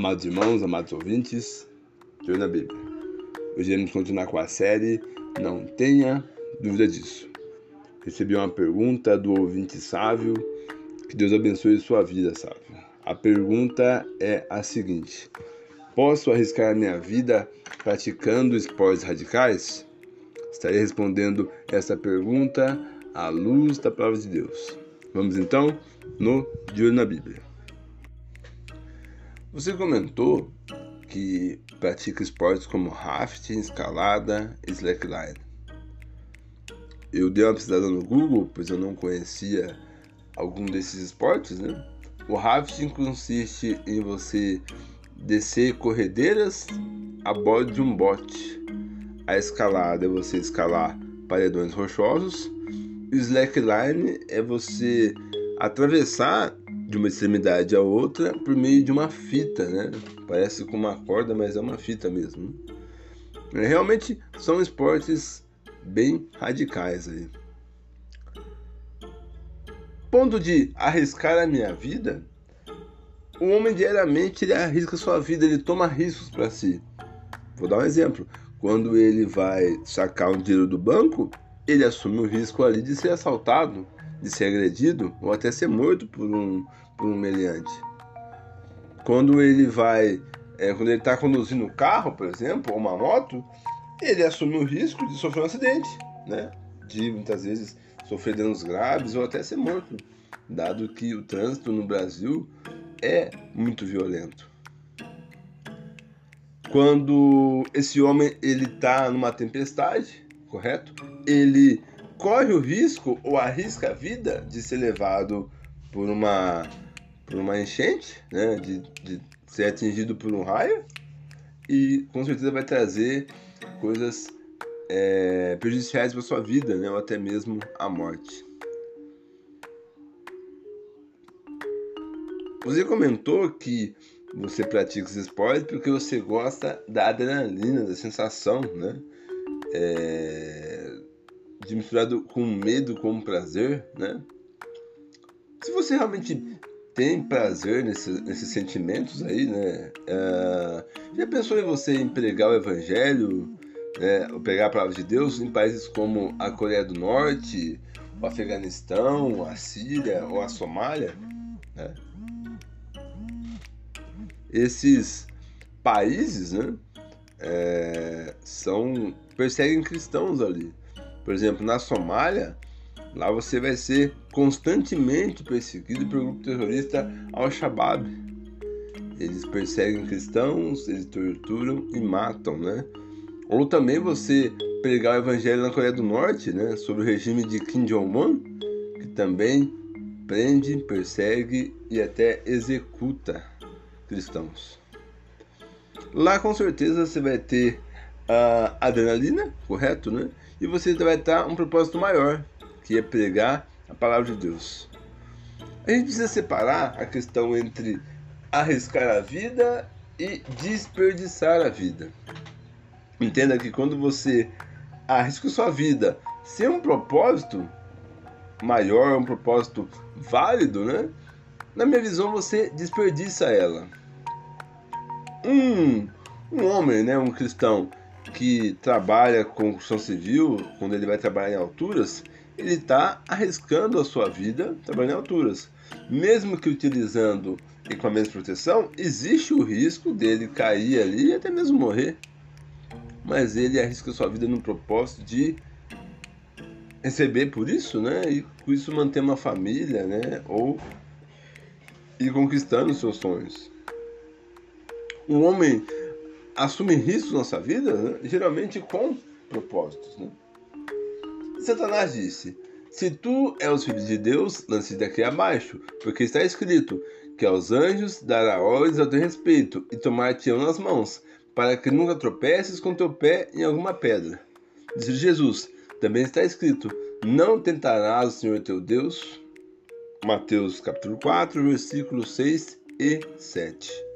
Amados irmãos, amados ouvintes, de na Bíblia. Hoje iremos continuar com a série Não Tenha Dúvida Disso. Recebi uma pergunta do ouvinte sábio, que Deus abençoe sua vida, sábio. A pergunta é a seguinte: Posso arriscar a minha vida praticando esportes radicais? Estarei respondendo essa pergunta à luz da palavra de Deus. Vamos então no Olho na Bíblia. Você comentou que pratica esportes como rafting, escalada slackline. Eu dei uma pesquisada no Google, pois eu não conhecia algum desses esportes, né? O rafting consiste em você descer corredeiras a bordo de um bote. A escalada é você escalar paredões rochosos. O slackline é você atravessar de uma extremidade à outra por meio de uma fita, né? Parece com uma corda, mas é uma fita mesmo. É, realmente são esportes bem radicais aí. Ponto de arriscar a minha vida, o homem diariamente ele arrisca sua vida, ele toma riscos para si. Vou dar um exemplo. Quando ele vai sacar um dinheiro do banco, ele assume o risco ali de ser assaltado, de ser agredido ou até ser morto por um, por um meliante. Quando ele vai, é, quando ele está conduzindo um carro, por exemplo, ou uma moto, ele assume o risco de sofrer um acidente, né? De muitas vezes sofrer danos graves ou até ser morto, dado que o trânsito no Brasil é muito violento. Quando esse homem ele está numa tempestade, correto? Ele corre o risco ou arrisca a vida de ser levado por uma por uma enchente, né, de, de ser atingido por um raio e com certeza vai trazer coisas é, prejudiciais para sua vida, né, ou até mesmo a morte. Você comentou que você pratica os esportes porque você gosta da adrenalina, da sensação, né? É, de misturado com medo com prazer, né? Se você realmente tem prazer nesse, nesses sentimentos aí, né? Uh, já pensou em você em pregar o evangelho, né? pregar a palavra de Deus em países como a Coreia do Norte, o Afeganistão, a Síria ou a Somália? Né? Esses países, né? É, são perseguem cristãos ali. Por exemplo, na Somália, Lá você vai ser constantemente perseguido pelo grupo terrorista Al-Shabaab. Eles perseguem cristãos, eles torturam e matam, né? Ou também você pregar o evangelho na Coreia do Norte, né? Sobre o regime de Kim Jong-un, que também prende, persegue e até executa cristãos. Lá com certeza você vai ter a adrenalina, correto, né? E você vai estar um propósito maior, que é pregar a palavra de Deus. A gente precisa separar a questão entre arriscar a vida e desperdiçar a vida. Entenda que quando você arrisca sua vida sem um propósito maior, um propósito válido, né? Na minha visão, você desperdiça ela. Um, um homem, né, um cristão que trabalha com construção civil, quando ele vai trabalhar em alturas, ele está arriscando a sua vida trabalhando em alturas. Mesmo que utilizando equipamentos de proteção, existe o risco dele cair ali e até mesmo morrer. Mas ele arrisca a sua vida no propósito de receber por isso, né? E com isso manter uma família, né? Ou ir conquistando seus sonhos. Um homem assume riscos na sua vida, né? geralmente com propósitos, né? Satanás disse: Se tu és o filho de Deus, lance daqui abaixo, porque está escrito que aos anjos dará ordens ao teu respeito e tomar-te-ão nas mãos, para que nunca tropeces com teu pé em alguma pedra. Disse Jesus: Também está escrito: Não tentarás o Senhor teu Deus. Mateus capítulo 4, versículos 6 e 7.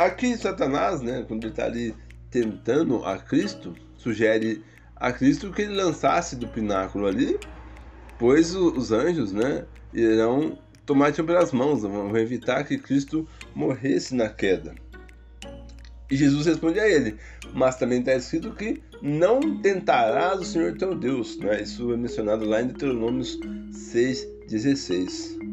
Aqui Satanás, né, quando ele está ali tentando a Cristo, sugere a Cristo que ele lançasse do pináculo ali, pois os anjos, né, irão tomar pelas mãos, vão evitar que Cristo morresse na queda. E Jesus responde a ele: Mas também está escrito que não tentarás o Senhor teu Deus. Né? Isso é mencionado lá em Deuteronômios 6,16.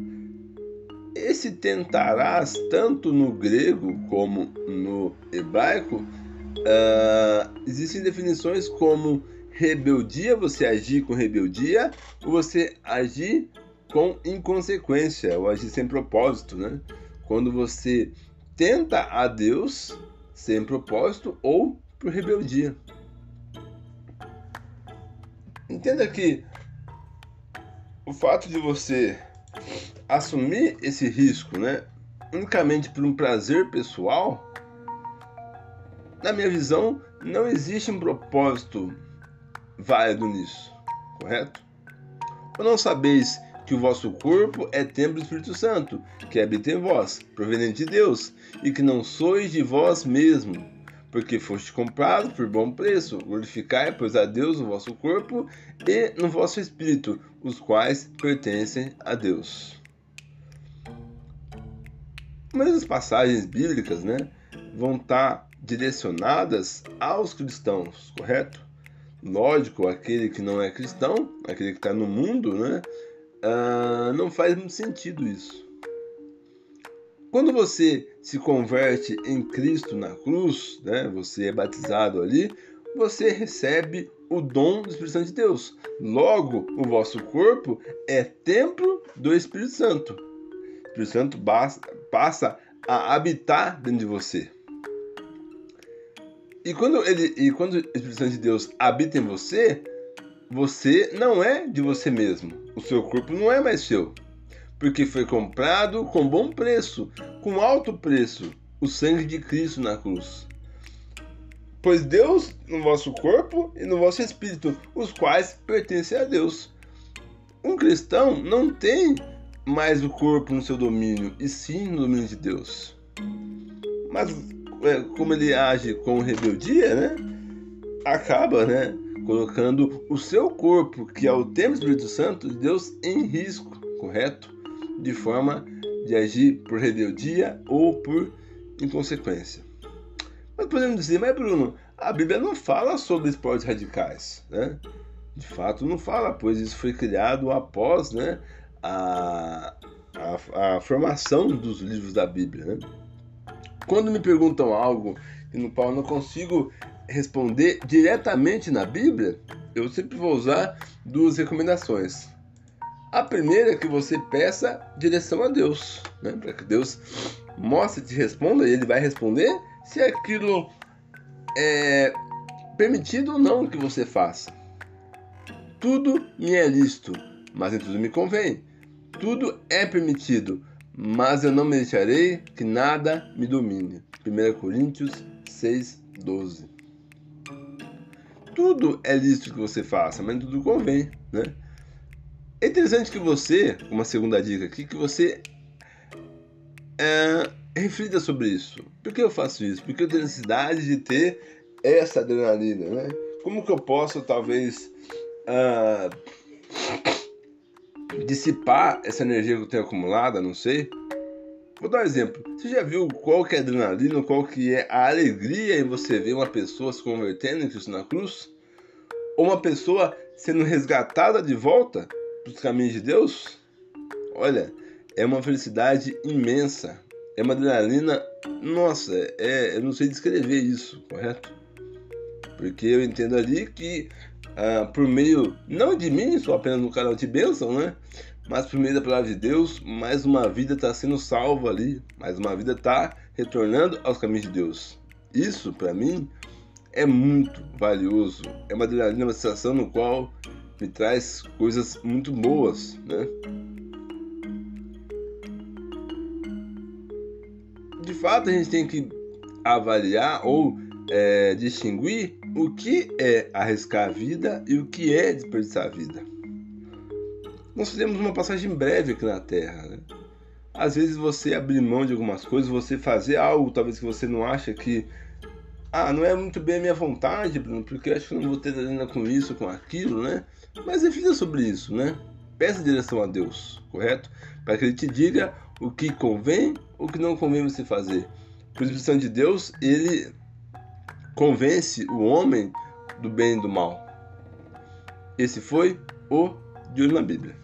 Esse tentarás, tanto no grego como no hebraico, uh, existem definições como rebeldia, você agir com rebeldia, ou você agir com inconsequência, ou agir sem propósito, né? Quando você tenta a Deus sem propósito ou por rebeldia. Entenda que o fato de você assumir esse risco, né, unicamente por um prazer pessoal, na minha visão, não existe um propósito válido nisso, correto? Ou não sabeis que o vosso corpo é templo do Espírito Santo, que habita em vós, proveniente de Deus, e que não sois de vós mesmo, porque foste comprado por bom preço. Glorificai, pois, a Deus o vosso corpo e no vosso espírito, os quais pertencem a Deus. Mas as passagens bíblicas né, vão estar direcionadas aos cristãos, correto? Lógico, aquele que não é cristão, aquele que está no mundo, né, uh, não faz muito sentido isso. Quando você se converte em Cristo na cruz, né, você é batizado ali, você recebe o dom do Espírito Santo de Deus. Logo, o vosso corpo é templo do Espírito Santo. O Espírito Santo passa a habitar dentro de você. E quando, ele, e quando o Espírito Santo de Deus habita em você, você não é de você mesmo. O seu corpo não é mais seu. Porque foi comprado com bom preço, com alto preço, o sangue de Cristo na cruz. Pois Deus no vosso corpo e no vosso espírito, os quais pertencem a Deus. Um cristão não tem mais o corpo no seu domínio, e sim no domínio de Deus. Mas é, como ele age com rebeldia, né? Acaba, né? colocando o seu corpo, que é o templo do Espírito Santo de Deus, em risco, correto? De forma de agir por rebeldia ou por inconsequência. Mas podemos dizer, mas Bruno, a Bíblia não fala sobre esportes radicais, né? De fato, não fala, pois isso foi criado após né, a, a, a formação dos livros da Bíblia. Né? Quando me perguntam algo no qual eu não consigo responder diretamente na Bíblia, eu sempre vou usar duas recomendações. A primeira é que você peça direção a Deus, né? para que Deus mostre, te responda e Ele vai responder se aquilo é permitido ou não que você faça. Tudo me é lícito, mas em tudo me convém. Tudo é permitido, mas eu não me deixarei que nada me domine. 1 Coríntios 6, 12 tudo é lícito que você faça, mas tudo convém, né? É interessante que você, uma segunda dica aqui, que você é, reflita sobre isso. Por que eu faço isso? Porque eu tenho necessidade de ter essa adrenalina, né? Como que eu posso, talvez, uh, dissipar essa energia que eu tenho acumulada, não sei. Vou dar um exemplo. Você já viu qual que é a adrenalina, qual que é a alegria em você ver uma pessoa se convertendo em Cristo na cruz? Ou uma pessoa sendo resgatada de volta para os caminhos de Deus? Olha, é uma felicidade imensa. É uma adrenalina, nossa, é, eu não sei descrever isso, correto? Porque eu entendo ali que ah, por meio, não de mim, sou apenas um canal de bênção, né? Mas por meio da palavra de Deus, mais uma vida está sendo salva ali, mais uma vida está retornando aos caminhos de Deus. Isso, para mim, é muito valioso. É uma adrenalina, uma sensação no qual me traz coisas muito boas, né? De fato, a gente tem que avaliar ou é, distinguir o que é arriscar a vida e o que é desperdiçar a vida nós fizemos uma passagem breve aqui na Terra. Né? Às vezes você abrir mão de algumas coisas, você fazer algo talvez que você não acha que ah, não é muito bem a minha vontade, Bruno, porque eu acho que não vou ter adrenalina com isso, com aquilo, né? Mas reflita sobre isso, né? peça direção a Deus, correto? Para que Ele te diga o que convém, o que não convém você fazer. O Espírito Santo de Deus, ele convence o homem do bem e do mal. Esse foi o De na Bíblia.